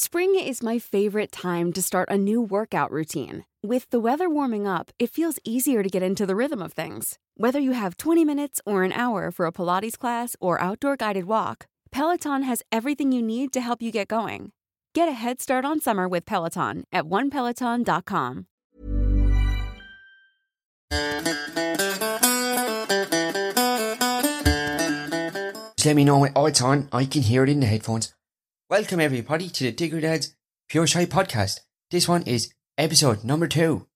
Spring is my favorite time to start a new workout routine. With the weather warming up, it feels easier to get into the rhythm of things. Whether you have 20 minutes or an hour for a Pilates class or outdoor guided walk, Peloton has everything you need to help you get going. Get a head start on summer with Peloton at onepeloton.com. Just let me know when it's on. I can hear it in the headphones. Welcome everybody to the Digger Dads Pure Shy Podcast. This one is episode number two.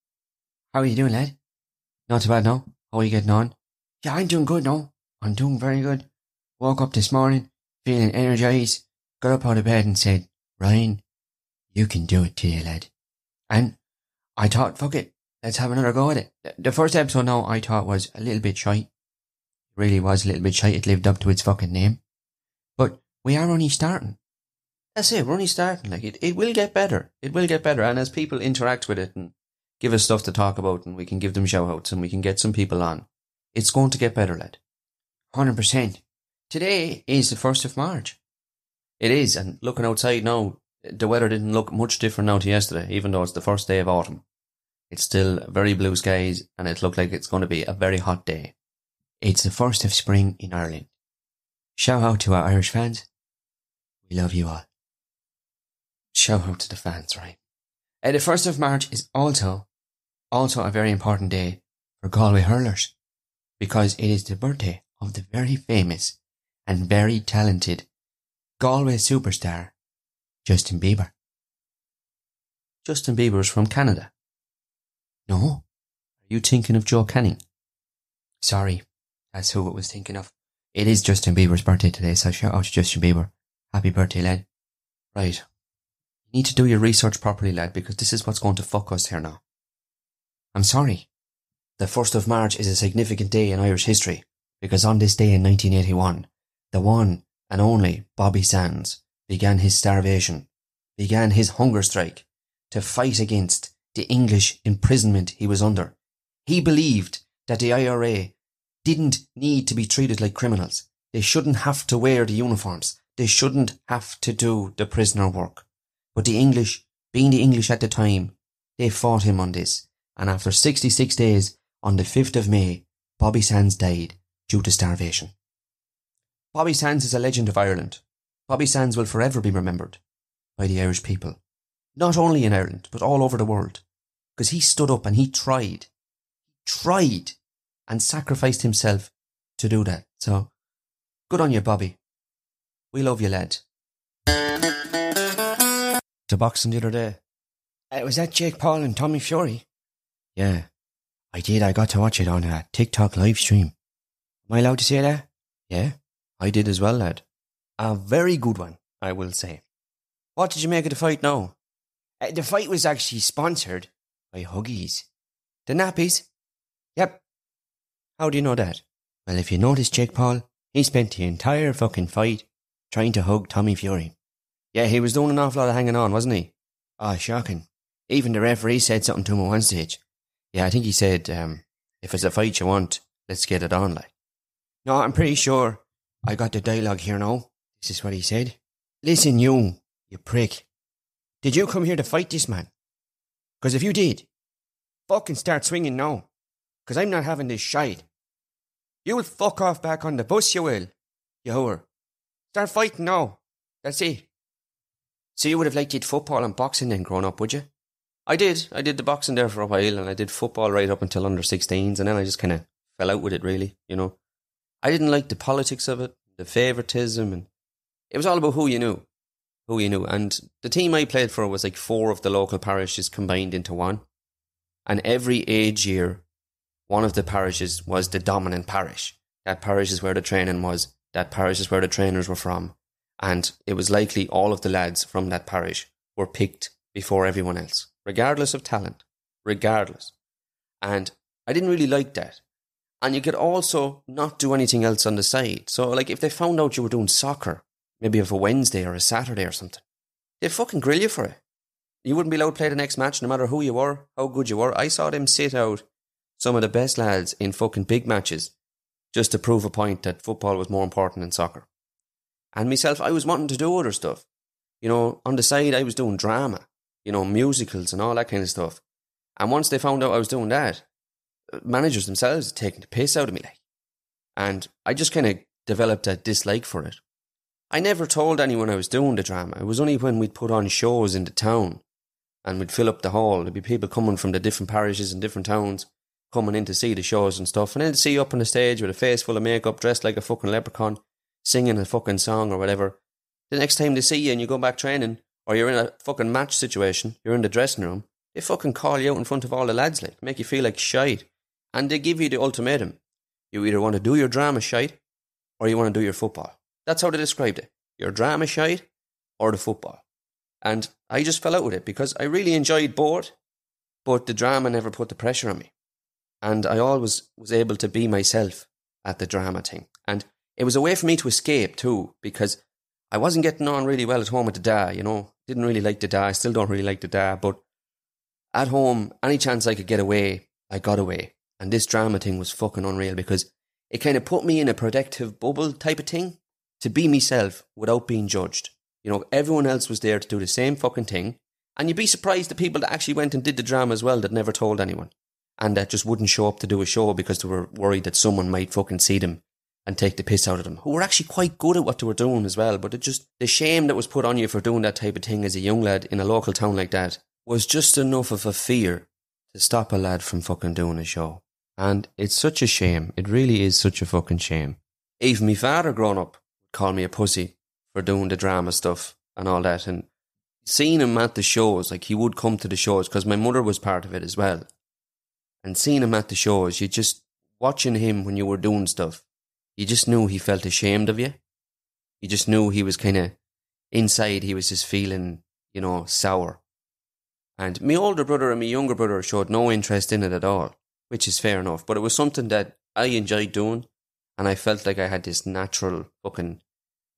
How are you doing, lad? Not too bad now. How are you getting on? Yeah, I'm doing good now. I'm doing very good. Woke up this morning feeling energized. Got up out of bed and said, Ryan, you can do it today, lad. And I thought, fuck it, let's have another go at it. The- The first episode now I thought was a little bit shy. Really was a little bit shy. It lived up to its fucking name. But we are only starting. That's it. We're only starting. Like it, it will get better. It will get better. And as people interact with it and give us stuff to talk about, and we can give them shout outs, and we can get some people on, it's going to get better, lad. Hundred percent. Today is the first of March. It is, and looking outside now, the weather didn't look much different now to yesterday, even though it's the first day of autumn. It's still very blue skies, and it looked like it's going to be a very hot day. It's the first of spring in Ireland. Shout out to our Irish fans. We love you all. Shout out to the fans, right? Uh, the 1st of March is also, also a very important day for Galway hurlers because it is the birthday of the very famous and very talented Galway superstar, Justin Bieber. Justin Bieber is from Canada. No? Are you thinking of Joe Canning? Sorry, that's who I was thinking of. It is Justin Bieber's birthday today, so shout out to Justin Bieber. Happy birthday, lad. Right. Need to do your research properly, lad, because this is what's going to fuck us here now. I'm sorry. The 1st of March is a significant day in Irish history, because on this day in 1981, the one and only Bobby Sands began his starvation, began his hunger strike, to fight against the English imprisonment he was under. He believed that the IRA didn't need to be treated like criminals. They shouldn't have to wear the uniforms. They shouldn't have to do the prisoner work. But the English, being the English at the time, they fought him on this. And after 66 days, on the 5th of May, Bobby Sands died due to starvation. Bobby Sands is a legend of Ireland. Bobby Sands will forever be remembered by the Irish people. Not only in Ireland, but all over the world. Because he stood up and he tried. Tried and sacrificed himself to do that. So, good on you, Bobby. We love you, lad. To boxing the other day. Uh, was that Jake Paul and Tommy Fury? Yeah, I did. I got to watch it on a TikTok live stream. Am I allowed to say that? Yeah, I did as well, lad. A very good one, I will say. What did you make of the fight now? Uh, the fight was actually sponsored by Huggies. The nappies? Yep. How do you know that? Well, if you notice Jake Paul, he spent the entire fucking fight trying to hug Tommy Fury. Yeah, he was doing an awful lot of hanging on, wasn't he? Ah, shocking. Even the referee said something to him at one stage. Yeah, I think he said, um, if it's a fight you want, let's get it on, like. No, I'm pretty sure I got the dialogue here now. This is what he said. Listen, you, you prick. Did you come here to fight this man? Because if you did, fucking start swinging now. Because I'm not having this shite. You will fuck off back on the bus, you will. You whore. Start fighting now. That's it. So you would have liked it football and boxing then growing up, would you? I did. I did the boxing there for a while and I did football right up until under 16s and then I just kind of fell out with it really, you know. I didn't like the politics of it, the favoritism and it was all about who you knew. Who you knew. And the team I played for was like four of the local parishes combined into one. And every age year, one of the parishes was the dominant parish. That parish is where the training was. That parish is where the trainers were from. And it was likely all of the lads from that parish were picked before everyone else regardless of talent, regardless. And I didn't really like that. And you could also not do anything else on the side. So, like, if they found out you were doing soccer, maybe of a Wednesday or a Saturday or something, they'd fucking grill you for it. You wouldn't be allowed to play the next match no matter who you were, how good you were. I saw them sit out some of the best lads in fucking big matches just to prove a point that football was more important than soccer. And myself, I was wanting to do other stuff. You know, on the side, I was doing drama you know, musicals and all that kind of stuff. And once they found out I was doing that, uh, managers themselves taking the piss out of me, like. And I just kind of developed a dislike for it. I never told anyone I was doing the drama. It was only when we'd put on shows in the town and we'd fill up the hall. There'd be people coming from the different parishes and different towns coming in to see the shows and stuff. And then see you up on the stage with a face full of makeup, dressed like a fucking leprechaun, singing a fucking song or whatever. The next time they see you and you go back training, or you're in a fucking match situation, you're in the dressing room, they fucking call you out in front of all the lads, like, make you feel like shite. And they give you the ultimatum. You either want to do your drama shite, or you want to do your football. That's how they described it. Your drama shite, or the football. And I just fell out with it because I really enjoyed both, but the drama never put the pressure on me. And I always was able to be myself at the drama thing. It was a way for me to escape too, because I wasn't getting on really well at home with the dad, you know. Didn't really like the dad. I still don't really like the dad. But at home, any chance I could get away, I got away. And this drama thing was fucking unreal because it kind of put me in a protective bubble type of thing to be myself without being judged. You know, everyone else was there to do the same fucking thing. And you'd be surprised the people that actually went and did the drama as well that never told anyone. And that just wouldn't show up to do a show because they were worried that someone might fucking see them and take the piss out of them, who were actually quite good at what they were doing as well. But it just, the shame that was put on you for doing that type of thing as a young lad in a local town like that was just enough of a fear to stop a lad from fucking doing a show. And it's such a shame. It really is such a fucking shame. Even my father growing up would call me a pussy for doing the drama stuff and all that. And seeing him at the shows, like he would come to the shows because my mother was part of it as well. And seeing him at the shows, you just watching him when you were doing stuff you just knew he felt ashamed of you. You just knew he was kind of inside, he was just feeling, you know, sour. And my older brother and my younger brother showed no interest in it at all, which is fair enough. But it was something that I enjoyed doing, and I felt like I had this natural fucking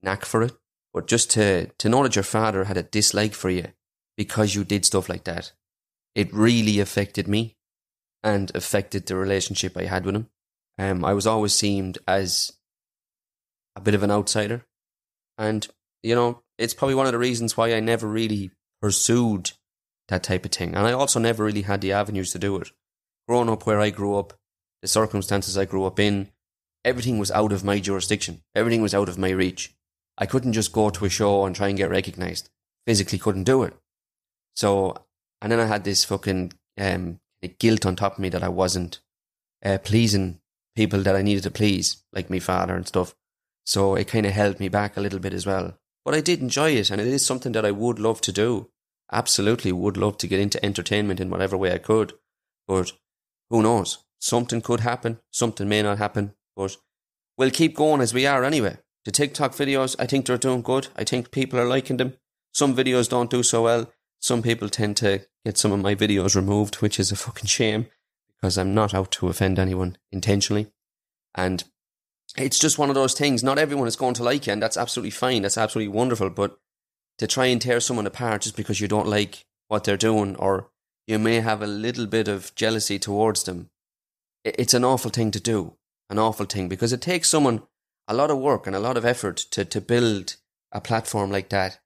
knack for it. But just to, to know that your father had a dislike for you because you did stuff like that, it really affected me and affected the relationship I had with him. Um, I was always seemed as a bit of an outsider. And, you know, it's probably one of the reasons why I never really pursued that type of thing. And I also never really had the avenues to do it. Growing up where I grew up, the circumstances I grew up in, everything was out of my jurisdiction. Everything was out of my reach. I couldn't just go to a show and try and get recognized. Physically couldn't do it. So, and then I had this fucking um, guilt on top of me that I wasn't uh, pleasing people that I needed to please, like my father and stuff. So it kind of held me back a little bit as well. But I did enjoy it, and it is something that I would love to do. Absolutely would love to get into entertainment in whatever way I could. But who knows? Something could happen, something may not happen. But we'll keep going as we are anyway. The TikTok videos, I think they're doing good. I think people are liking them. Some videos don't do so well. Some people tend to get some of my videos removed, which is a fucking shame because I'm not out to offend anyone intentionally. And it's just one of those things. Not everyone is going to like you, and that's absolutely fine. That's absolutely wonderful. But to try and tear someone apart just because you don't like what they're doing, or you may have a little bit of jealousy towards them, it's an awful thing to do. An awful thing because it takes someone a lot of work and a lot of effort to, to build a platform like that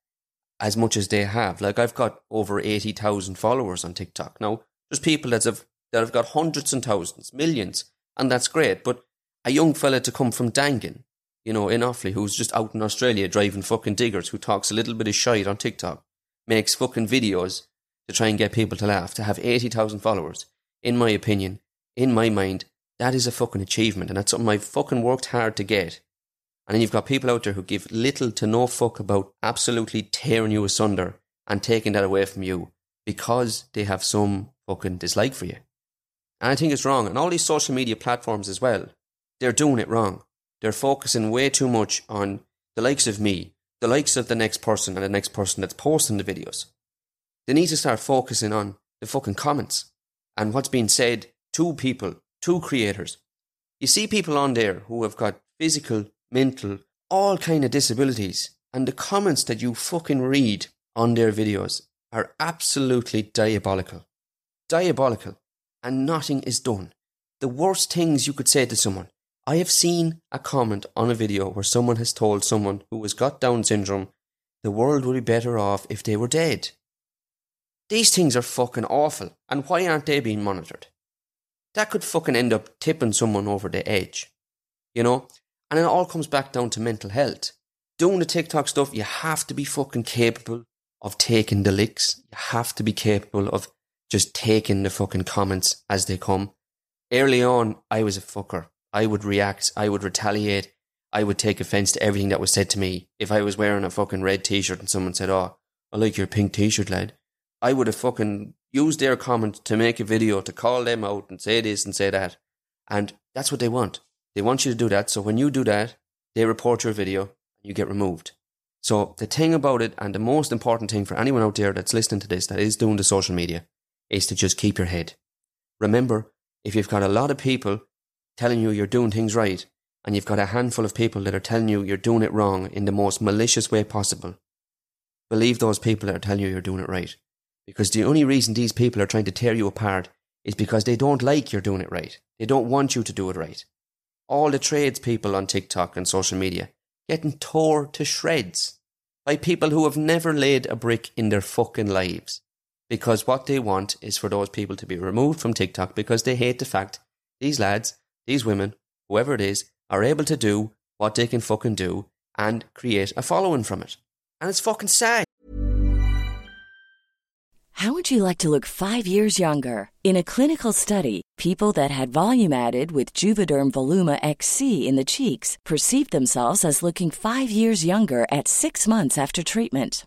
as much as they have. Like I've got over 80,000 followers on TikTok. Now, there's people that have that have got hundreds and thousands, millions, and that's great. But a young fella to come from Daingean, you know, in Offaly, who's just out in Australia driving fucking diggers, who talks a little bit of shite on TikTok, makes fucking videos to try and get people to laugh, to have 80,000 followers, in my opinion, in my mind, that is a fucking achievement. And that's something I've fucking worked hard to get. And then you've got people out there who give little to no fuck about absolutely tearing you asunder and taking that away from you because they have some fucking dislike for you. And I think it's wrong. And all these social media platforms as well, they're doing it wrong. They're focusing way too much on the likes of me, the likes of the next person and the next person that's posting the videos. They need to start focusing on the fucking comments and what's being said to people, to creators. You see people on there who have got physical, mental, all kind of disabilities, and the comments that you fucking read on their videos are absolutely diabolical. Diabolical. And nothing is done. The worst things you could say to someone. I have seen a comment on a video where someone has told someone who has got Down syndrome the world would be better off if they were dead. These things are fucking awful, and why aren't they being monitored? That could fucking end up tipping someone over the edge, you know? And it all comes back down to mental health. Doing the TikTok stuff, you have to be fucking capable of taking the licks. You have to be capable of just taking the fucking comments as they come. Early on, I was a fucker. I would react, I would retaliate, I would take offense to everything that was said to me. If I was wearing a fucking red t shirt and someone said, Oh, I like your pink t shirt, lad, I would have fucking used their comment to make a video to call them out and say this and say that. And that's what they want. They want you to do that. So when you do that, they report your video and you get removed. So the thing about it, and the most important thing for anyone out there that's listening to this, that is doing the social media, is to just keep your head. Remember, if you've got a lot of people telling you you're doing things right, and you've got a handful of people that are telling you you're doing it wrong in the most malicious way possible, believe those people that are telling you you're doing it right. Because the only reason these people are trying to tear you apart is because they don't like you're doing it right. They don't want you to do it right. All the tradespeople on TikTok and social media getting tore to shreds by people who have never laid a brick in their fucking lives. Because what they want is for those people to be removed from TikTok because they hate the fact these lads, these women, whoever it is, are able to do what they can fucking do and create a following from it. And it's fucking sad. How would you like to look five years younger? In a clinical study, people that had volume added with Juvederm Voluma XC in the cheeks perceived themselves as looking five years younger at six months after treatment.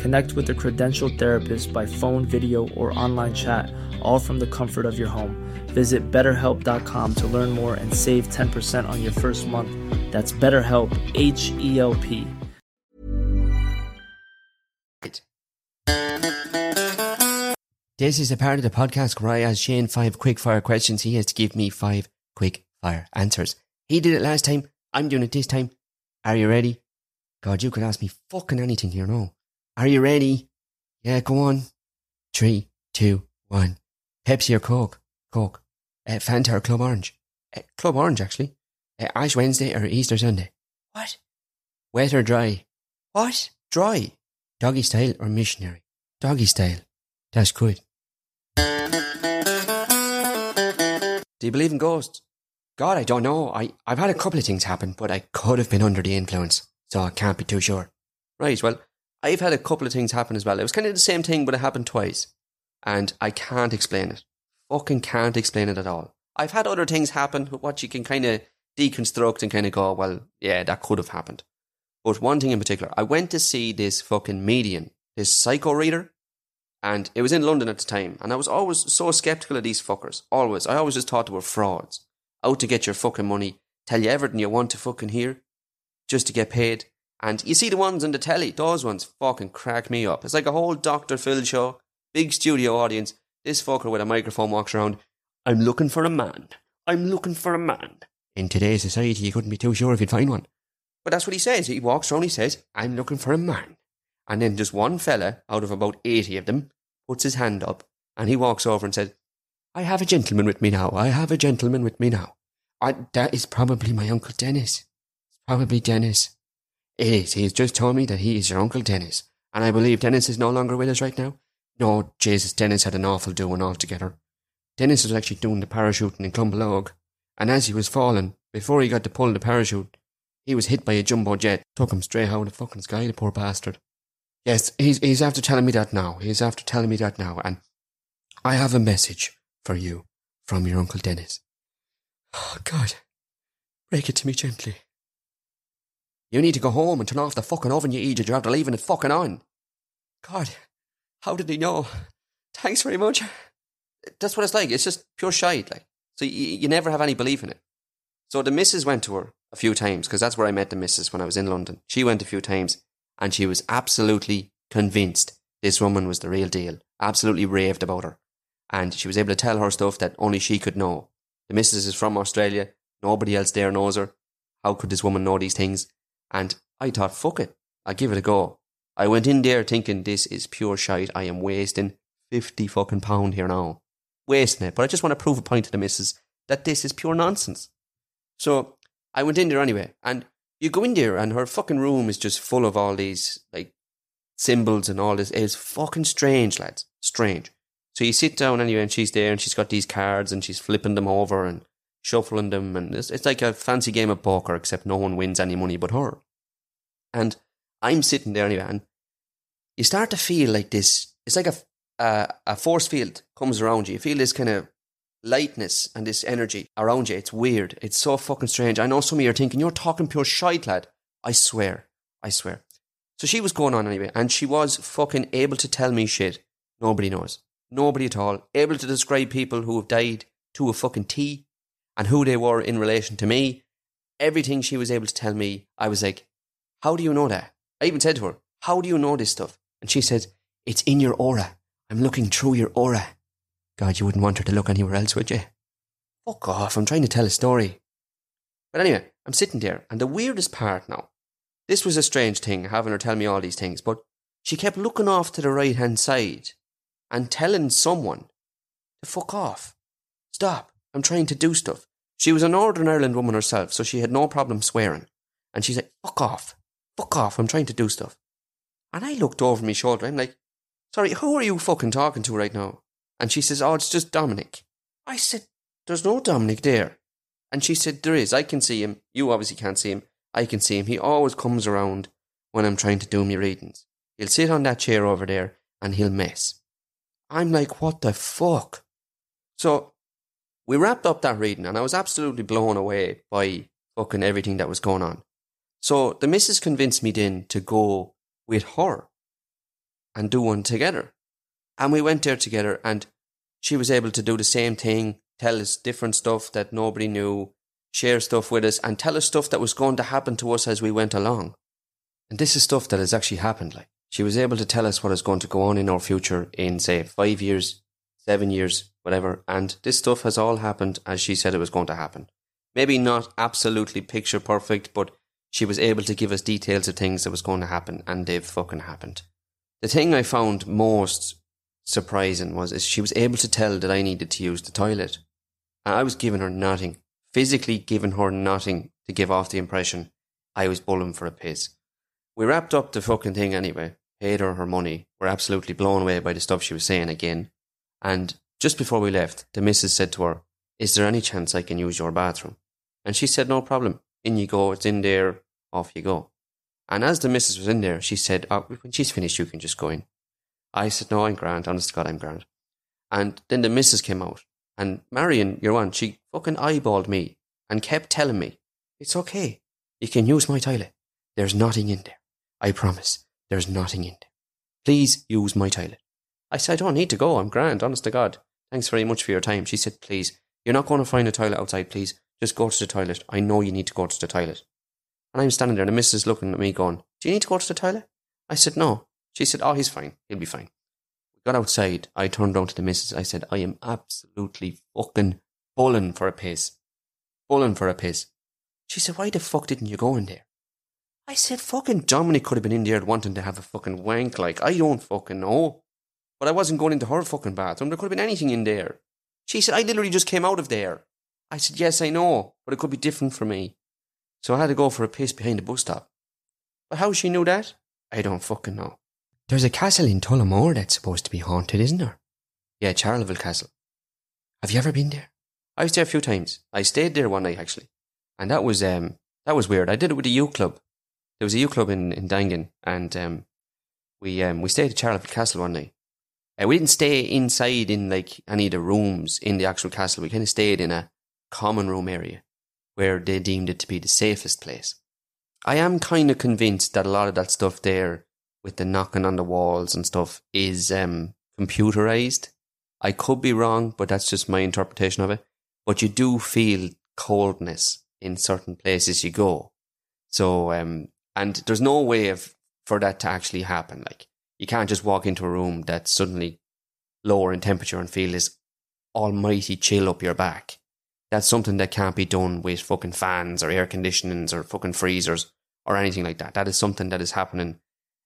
Connect with a credentialed therapist by phone, video, or online chat, all from the comfort of your home. Visit betterhelp.com to learn more and save 10% on your first month. That's BetterHelp, H E L P. This is a part of the podcast where I ask Shane five quick fire questions. He has to give me five quick fire answers. He did it last time. I'm doing it this time. Are you ready? God, you could ask me fucking anything here now. Are you ready? Yeah, go on. Three, two, one. Pepsi or Coke? Coke. Uh, Fanta or Club Orange? Uh, Club Orange, actually. Uh, Ash Wednesday or Easter Sunday? What? Wet or dry? What? Dry. Doggy style or missionary? Doggy style. That's good. Do you believe in ghosts? God, I don't know. I, I've had a couple of things happen, but I could have been under the influence, so I can't be too sure. Right, well, I've had a couple of things happen as well. It was kind of the same thing, but it happened twice. And I can't explain it. Fucking can't explain it at all. I've had other things happen, what you can kind of deconstruct and kind of go, well, yeah, that could have happened. But one thing in particular, I went to see this fucking median, this psycho reader, and it was in London at the time. And I was always so skeptical of these fuckers. Always. I always just thought they were frauds. Out to get your fucking money, tell you everything you want to fucking hear, just to get paid. And you see the ones on the telly, those ones fucking crack me up. It's like a whole Dr. Phil show, big studio audience. This fucker with a microphone walks around. I'm looking for a man. I'm looking for a man. In today's society, you couldn't be too sure if you'd find one. But that's what he says. He walks around, he says, I'm looking for a man. And then just one fella out of about 80 of them puts his hand up and he walks over and says, I have a gentleman with me now. I have a gentleman with me now. I, that is probably my Uncle Dennis. It's probably Dennis. It is. He's just told me that he is your Uncle Dennis. And I believe Dennis is no longer with us right now. No, Jesus, Dennis had an awful doing altogether. Dennis was actually doing the parachuting in Clonbullogue. And as he was falling, before he got to pull the parachute, he was hit by a jumbo jet. Took him straight out of the fucking sky, the poor bastard. Yes, he's, he's after telling me that now. He's after telling me that now. And I have a message for you from your Uncle Dennis. Oh, God. Break it to me gently. You need to go home and turn off the fucking oven, you idiot. You're after leaving it fucking on. God, how did he know? Thanks very much. That's what it's like. It's just pure shite, like. So you, you never have any belief in it. So the missus went to her a few times, because that's where I met the missus when I was in London. She went a few times, and she was absolutely convinced this woman was the real deal. Absolutely raved about her. And she was able to tell her stuff that only she could know. The missus is from Australia. Nobody else there knows her. How could this woman know these things? And I thought, fuck it. I'll give it a go. I went in there thinking this is pure shite. I am wasting 50 fucking pound here now. Wasting it. But I just want to prove a point to the missus that this is pure nonsense. So I went in there anyway. And you go in there and her fucking room is just full of all these like symbols and all this. It's fucking strange, lads. Strange. So you sit down anyway and she's there and she's got these cards and she's flipping them over and shuffling them. And it's, it's like a fancy game of poker, except no one wins any money but her. And I'm sitting there anyway and you start to feel like this. It's like a, a, a force field comes around you. You feel this kind of lightness and this energy around you. It's weird. It's so fucking strange. I know some of you are thinking, you're talking pure shite, lad. I swear. I swear. So she was going on anyway, and she was fucking able to tell me shit. Nobody knows. Nobody at all. Able to describe people who have died to a fucking T and who they were in relation to me. Everything she was able to tell me, I was like, how do you know that? I even said to her, how do you know this stuff? And she said, it's in your aura. I'm looking through your aura. God, you wouldn't want her to look anywhere else, would you? Fuck off, I'm trying to tell a story. But anyway, I'm sitting there, and the weirdest part now, this was a strange thing, having her tell me all these things, but she kept looking off to the right hand side and telling someone to fuck off. Stop, I'm trying to do stuff. She was a Northern Ireland woman herself, so she had no problem swearing. And she said, fuck off, fuck off, I'm trying to do stuff. And I looked over my shoulder, I'm like, sorry, who are you fucking talking to right now? And she says, Oh, it's just Dominic. I said, There's no Dominic there. And she said, There is. I can see him. You obviously can't see him. I can see him. He always comes around when I'm trying to do my readings. He'll sit on that chair over there and he'll mess. I'm like, What the fuck? So we wrapped up that reading and I was absolutely blown away by fucking everything that was going on. So the missus convinced me then to go with her and do one together. And we went there together, and she was able to do the same thing, tell us different stuff that nobody knew, share stuff with us, and tell us stuff that was going to happen to us as we went along. And this is stuff that has actually happened. Like she was able to tell us what is going to go on in our future in, say, five years, seven years, whatever. And this stuff has all happened as she said it was going to happen. Maybe not absolutely picture perfect, but she was able to give us details of things that was going to happen, and they've fucking happened. The thing I found most surprising was is she was able to tell that I needed to use the toilet. And I was giving her nothing, physically giving her nothing to give off the impression I was bullying for a piss. We wrapped up the fucking thing anyway, paid her her money. We're absolutely blown away by the stuff she was saying again. And just before we left, the missus said to her, Is there any chance I can use your bathroom? And she said, No problem. In you go, it's in there, off you go. And as the missus was in there, she said, oh, When she's finished, you can just go in. I said, no, I'm grand. Honest to God, I'm grand. And then the missus came out. And Marion, your one, she fucking eyeballed me and kept telling me It's okay. You can use my toilet. There's nothing in there. I promise. There's nothing in there. Please use my toilet. I said, I don't need to go. I'm grand, honest to God. Thanks very much for your time. She said, please, you're not going to find a toilet outside, please. Just go to the toilet. I know you need to go to the toilet. And I'm standing there, and the missus looking at me going, Do you need to go to the toilet? I said, No. She said, Oh, he's fine. He'll be fine. We got outside. I turned round to the missus. I said, I am absolutely fucking bulling for a piss. Bulling for a piss. She said, Why the fuck didn't you go in there? I said, Fucking Dominic could have been in there wanting to have a fucking wank. Like, I don't fucking know. But I wasn't going into her fucking bathroom. There could have been anything in there. She said, I literally just came out of there. I said, Yes, I know, but it could be different for me. So I had to go for a piss behind the bus stop. But how she knew that? I don't fucking know. There's a castle in Tullamore that's supposed to be haunted, isn't there? Yeah, Charleville Castle. Have you ever been there? I was there a few times. I stayed there one night actually, and that was um that was weird. I did it with a youth club. There was a U club in in Daingean, and um we um we stayed at Charleville Castle one night. Uh, we didn't stay inside in like any of the rooms in the actual castle. We kind of stayed in a common room area where they deemed it to be the safest place. I am kind of convinced that a lot of that stuff there with the knocking on the walls and stuff is um, computerized. I could be wrong, but that's just my interpretation of it. But you do feel coldness in certain places you go. So, um, and there's no way of for that to actually happen. Like you can't just walk into a room that's suddenly lower in temperature and feel this almighty chill up your back. That's something that can't be done with fucking fans or air conditionings or fucking freezers or anything like that. That is something that is happening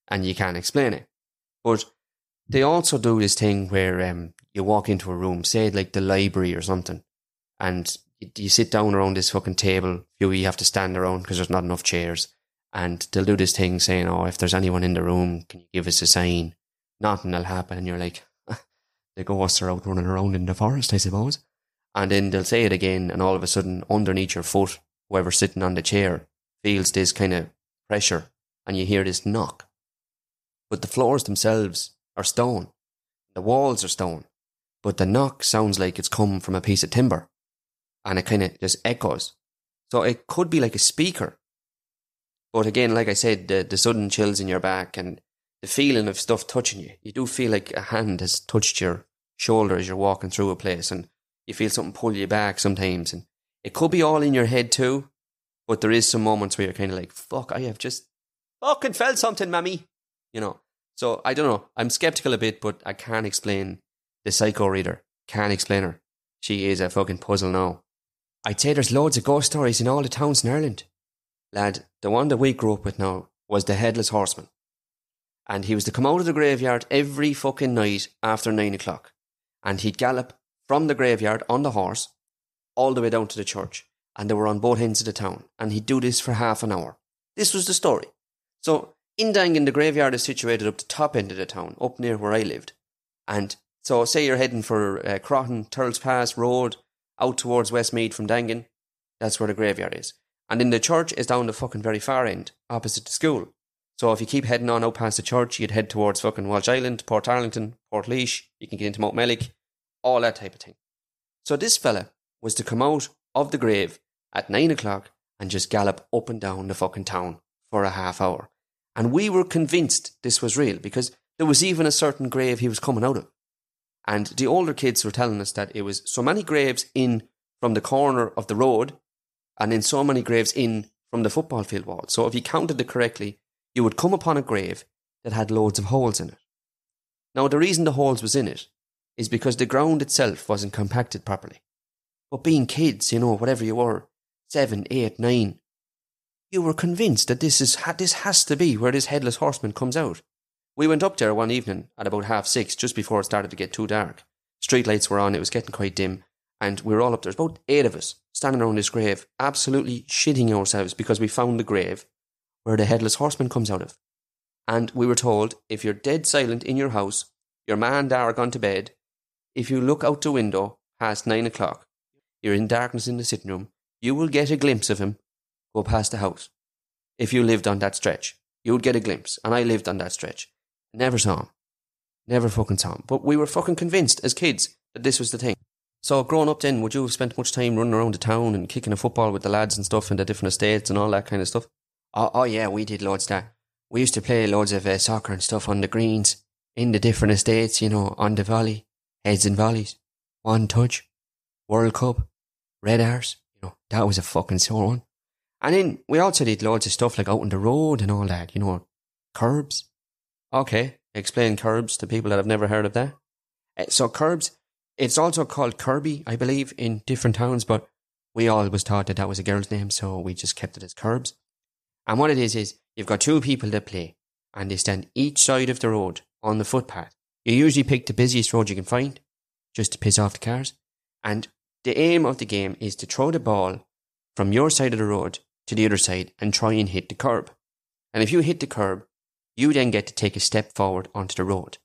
and you can't explain it. But they also do this thing where um, you walk into a room, say like the library or something, and you, sit down around this fucking table. You have to stand around because there's not enough chairs. And they'll do this thing saying, oh, if there's anyone in the room, can you give us a sign? Nothing will happen. And you're like, the ghosts are out running around in the forest, I suppose. And then they'll say it again, and all of a sudden, underneath your foot, whoever's sitting on the chair feels this kind of pressure, and you hear this knock. But the floors themselves are stone, the walls are stone, but the knock sounds like it's come from a piece of timber, and it kind of just echoes. So it could be like a speaker. But again, like I said, the, the sudden chills in your back and the feeling of stuff touching you, you do feel like a hand has touched your shoulder as you're walking through a place, and you feel something pull you back sometimes. And it could be all in your head too, but there is some moments where you're kind of like, fuck, I have just fucking felt something, mammy. You know, so I don't know. I'm skeptical a bit, but I can't explain the psycho reader. Can't explain her. She is a fucking puzzle now. I'd say there's loads of ghost stories in all the towns in Ireland. Lad, the one that we grew up with now was the Headless Horseman. And he was to come out of the graveyard every fucking night after nine o'clock. And he'd gallop from the graveyard on the horse all the way down to the church. And they were on both ends of the town. And he'd do this for half an hour. This was the story. So in Daingean, the graveyard is situated up the top end of the town, up near where I lived. And so, say you're heading for uh, Crotton, Turles Pass Road, out towards Westmeath from Daingean, that's where the graveyard is. And then the church is down the fucking very far end, opposite the school. So if you keep heading on out past the church, you'd head towards fucking Walsh Island, Portarlington, Port Leash, you can get into Mount Mountmellick, all that type of thing. So this fella was to come out of the grave at nine o'clock and just gallop up and down the fucking town for a half hour. And we were convinced this was real because there was even a certain grave he was coming out of. And the older kids were telling us that it was so many graves in from the corner of the road and in so many graves in from the football field wall. So if you counted it correctly, you would come upon a grave that had loads of holes in it. Now, the reason the holes was in it is because the ground itself wasn't compacted properly. But being kids, you know, whatever you were, seven, eight, nine, you were convinced that this is this has to be where this headless horseman comes out. We went up there one evening at about half six, just before it started to get too dark. Street lights were on, it was getting quite dim, and we were all up there. About eight of us standing around this grave, absolutely shitting ourselves because we found the grave where the headless horseman comes out of. And we were told if you're dead silent in your house, your man are gone to bed, if you look out the window past nine o'clock, you're in darkness in the sitting room, you will get a glimpse of him go past the house. If you lived on that stretch, you would get a glimpse. And I lived on that stretch. Never saw him. Never fucking saw him. But we were fucking convinced as kids that this was the thing. So growing up then, would you have spent much time running around the town and kicking a football with the lads and stuff in the different estates and all that kind of stuff? Oh, oh yeah, we did loads of that. We used to play loads of uh, soccer and stuff on the greens in the different estates, you know, on the volley, heads and volleys, one touch, World Cup, Red Arse. You know, that was a fucking sore one. And then we also did loads of stuff like out on the road and all that, you know, curbs. Okay, explain curbs to people that have never heard of that. Uh, so curbs, it's also called Kirby, I believe, in different towns, but we always thought that that was a girl's name, so we just kept it as curbs. And what it is is you've got two people that play, and they stand each side of the road on the footpath. You usually pick the busiest road you can find, just to piss off the cars. And the aim of the game is to throw the ball from your side of the road to the other side and try and hit the curb. And if you hit the curb, you then get to take a step forward onto the road.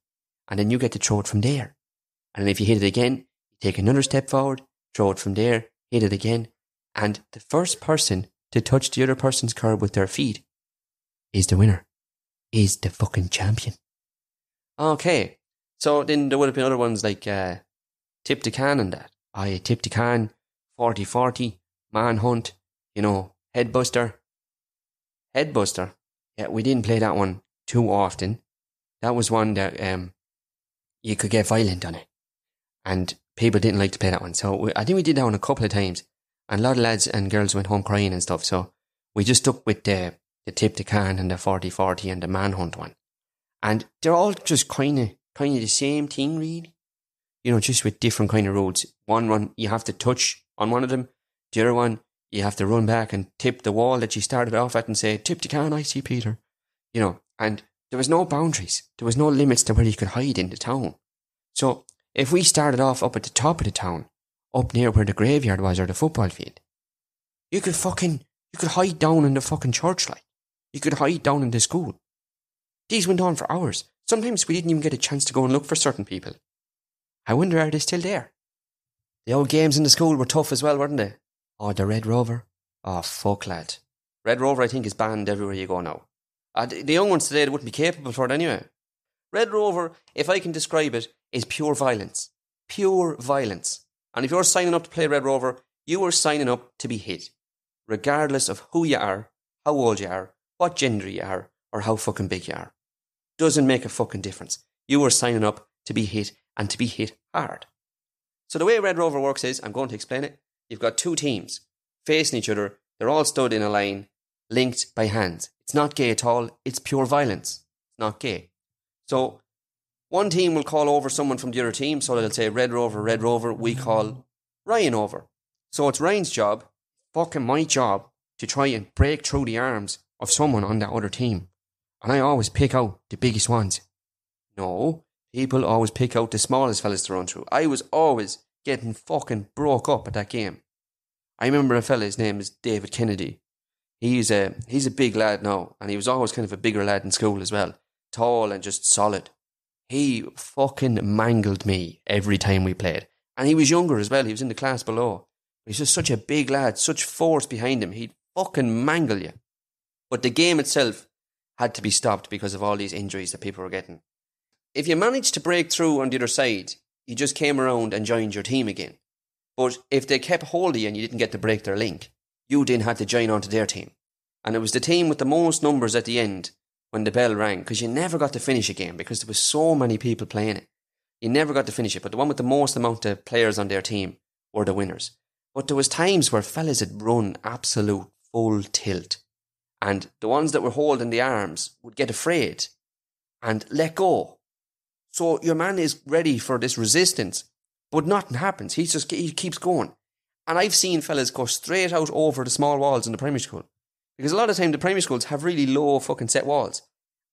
And then you get to throw it from there. And if you hit it again, take another step forward, throw it from there, hit it again. And the first person to touch the other person's curb with their feet is the winner, is the fucking champion. Okay. So then there would have been other ones like uh, Tip the Can and that. I Tip the Can, 40 40, Manhunt, you know, Headbuster. Headbuster. Yeah, we didn't play that one too often. That was one that um, you could get violent on it and people didn't like to play that one. So we, I think we did that one a couple of times, and a lot of lads and girls went home crying and stuff. So we just stuck with the the tip the can and the 40-40 and the manhunt one, and they're all just kind of kind of the same thing, really. You know, just with different kind of roads. One run you have to touch on one of them. The other one you have to run back and tip the wall that you started off at and say, "Tip the can, I see Peter." You know, and there was no boundaries. There was no limits to where you could hide in the town. So if we started off up at the top of the town, up near where the graveyard was or the football field, you could fucking, you could hide down in the fucking church like. You could hide down in the school. These went on for hours. Sometimes we didn't even get a chance to go and look for certain people. I wonder are they still there? The old games in the school were tough as well, weren't they? Oh, the Red Rover. Oh, fuck, lad. Red Rover, I think, is banned everywhere you go now. Uh, the young ones today wouldn't be capable for it anyway. Red Rover, if I can describe it, is pure violence. Pure violence. And if you're signing up to play Red Rover, you are signing up to be hit. Regardless of who you are, how old you are, what gender you are, or how fucking big you are. Doesn't make a fucking difference. You are signing up to be hit and to be hit hard. So the way Red Rover works is, I'm going to explain it. You've got two teams facing each other. They're all stood in a line, linked by hands. It's not gay at all. It's pure violence. It's not gay. So one team will call over someone from the other team. So they'll say Red Rover, Red Rover. We mm-hmm. call Ryan over. So it's Ryan's job, fucking my job, to try and break through the arms of someone on that other team. And I always pick out the biggest ones. No, people always pick out the smallest fellas to run through. I was always getting fucking broke up at that game. I remember a fella, his name is David Kennedy. He's a he's a big lad now, and he was always kind of a bigger lad in school as well tall and just solid. He fucking mangled me every time we played. And he was younger as well. He was in the class below. He's just such a big lad, such force behind him. He'd fucking mangle you. But the game itself had to be stopped because of all these injuries that people were getting. If you managed to break through on the other side, you just came around and joined your team again. But if they kept hold of you and you didn't get to break their link, you then had to join onto their team. And it was the team with the most numbers at the end when the bell rang because you never got to finish a game because there was so many people playing it. You never got to finish it, but the one with the most amount of players on their team were the winners. But there was times where fellas had run absolute full tilt, and the ones that were holding the arms would get afraid and let go. So your man is ready for this resistance, but nothing happens. He just he keeps going, and I've seen fellas go straight out over the small walls in the primary school because a lot of time the primary schools have really low fucking set walls.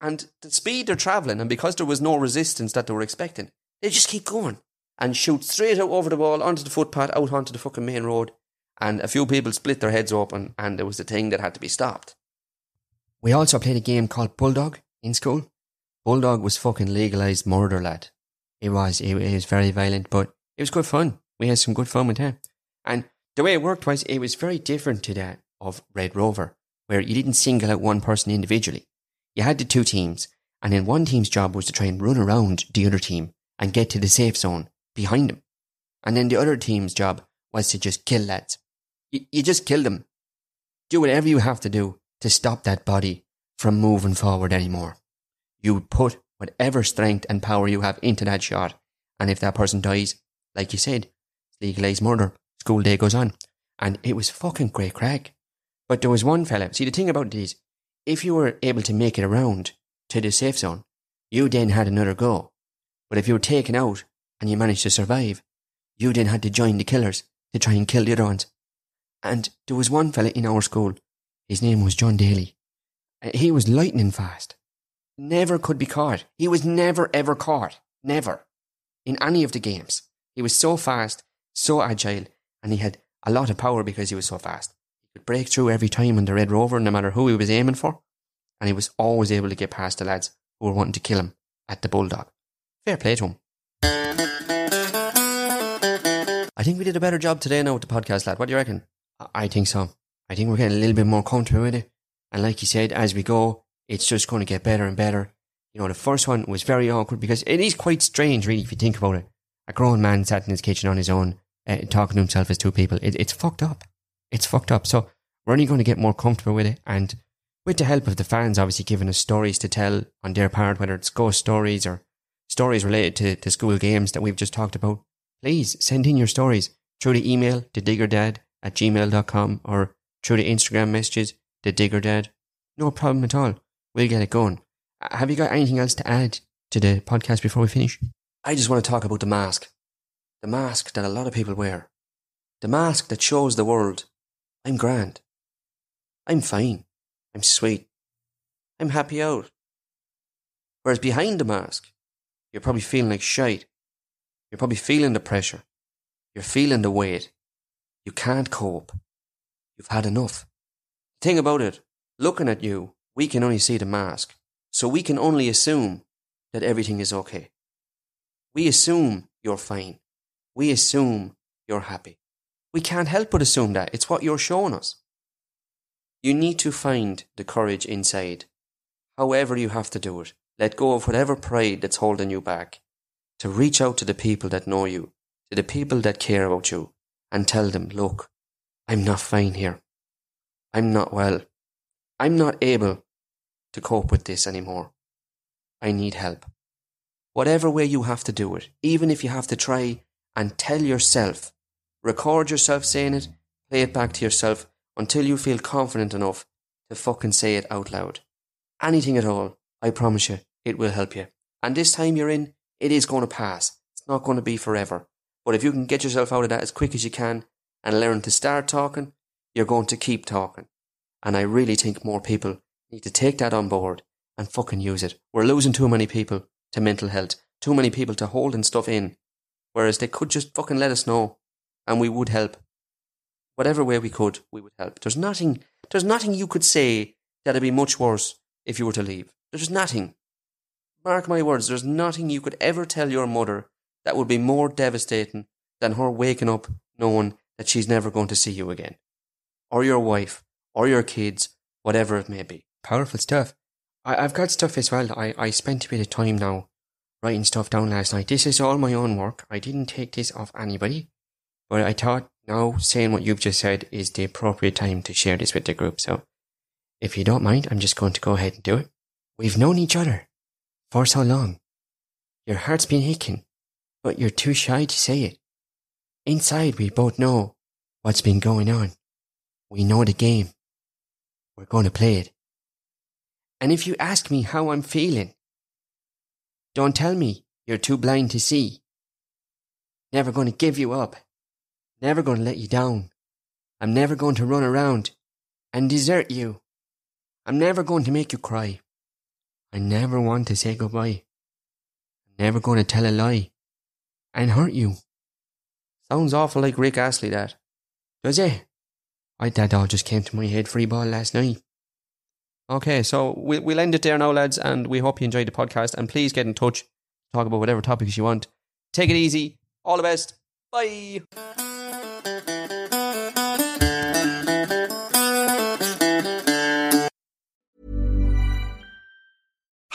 And the speed they're travelling, and because there was no resistance that they were expecting, they just keep going and shoot straight out over the wall, onto the footpath, out onto the fucking main road. And a few people split their heads open, and there was a thing that had to be stopped. We also played a game called Bulldog in school. Bulldog was fucking legalised murder, lad. It was. It, it was very violent, but it was good fun. We had some good fun with that. And the way it worked was, it was very different to that of Red Rover where you didn't single out one person individually. You had the two teams, and then one team's job was to try and run around the other team and get to the safe zone behind them. And then the other team's job was to just kill lads. You, you just kill them. Do whatever you have to do to stop that body from moving forward anymore. You put whatever strength and power you have into that shot. And if that person dies, like you said, legalised murder, school day goes on. And it was fucking great crack. But there was one fella. See, the thing about it is, if you were able to make it around to the safe zone, you then had another go. But if you were taken out and you managed to survive, you then had to join the killers to try and kill the other ones. And there was one fella in our school. His name was John Daly. Uh, He was lightning fast. Never could be caught. He was never ever caught. Never. In any of the games. He was so fast, so agile, and he had a lot of power because he was so fast. Break through every time on the Red Rover, no matter who he was aiming for. And he was always able to get past the lads who were wanting to kill him at the Bulldog. Fair play to him. I think we did a better job today now with the podcast, lad. What do you reckon? I- I think so. I think we're getting a little bit more comfortable with it. And like you said, as we go, it's just going to get better and better. You know, the first one was very awkward because it is quite strange, really, if you think about it. A grown man sat in his kitchen on his own, uh, talking to himself as two people. It, it's fucked up. It's fucked up. So we're only going to get more comfortable with it. And with the help of the fans, obviously giving us stories to tell on their part, whether it's ghost stories or stories related to, to school games that we've just talked about, please send in your stories through the email, the diggerdad at gmail.com or through the Instagram messages, the diggerdad. No problem at all. We'll get it going. Have you got anything else to add to the podcast before we finish? I just want to talk about the mask. The mask that a lot of people wear. The mask that shows the world I'm grand. I'm fine. I'm sweet. I'm happy out. Whereas behind the mask, you're probably feeling like shite. You're probably feeling the pressure. You're feeling the weight. You can't cope. You've had enough. The thing about it, looking at you, we can only see the mask. So we can only assume that everything is okay. We assume you're fine. We assume you're happy. We can't help but assume that. It's what you're showing us. You need to find the courage inside. However, you have to do it. Let go of whatever pride that's holding you back. To reach out to the people that know you, to the people that care about you, and tell them, look, I'm not fine here. I'm not well. I'm not able to cope with this anymore. I need help. Whatever way you have to do it, even if you have to try and tell yourself, record yourself saying it, play it back to yourself until you feel confident enough to fucking say it out loud. Anything at all, I promise you, it will help you. And this time you're in, it is going to pass. It's not going to be forever. But if you can get yourself out of that as quick as you can and learn to start talking, you're going to keep talking. And I really think more people need to take that on board and fucking use it. We're losing too many people to mental health, too many people to holding stuff in, whereas they could just fucking let us know and we would help. Whatever way we could, we would help. There's nothing, there's nothing you could say that'd be much worse if you were to leave. There's nothing. Mark my words, there's nothing you could ever tell your mother that would be more devastating than her waking up knowing that she's never going to see you again. Or your wife, or your kids, whatever it may be. Powerful stuff. I, I've got stuff as well. I, I spent a bit of time now writing stuff down last night. This is all my own work. I didn't take this off anybody. But I thought now saying what you've just said is the appropriate time to share this with the group. So if you don't mind, I'm just going to go ahead and do it. We've known each other for so long. Your heart's been aching, but you're too shy to say it. Inside, we both know what's been going on. We know the game. We're going to play it. And if you ask me how I'm feeling, don't tell me you're too blind to see. Never going to give you up. Never going to let you down. I'm never going to run around and desert you. I'm never going to make you cry. I never want to say goodbye. I'm never going to tell a lie and hurt you. Sounds awful like Rick Astley, that. Does it? I, that all just came to my head free ball last night. Okay, so we'll, we'll end it there now, lads, and we hope you enjoyed the podcast. And please get in touch, talk about whatever topics you want. Take it easy. All the best. Bye.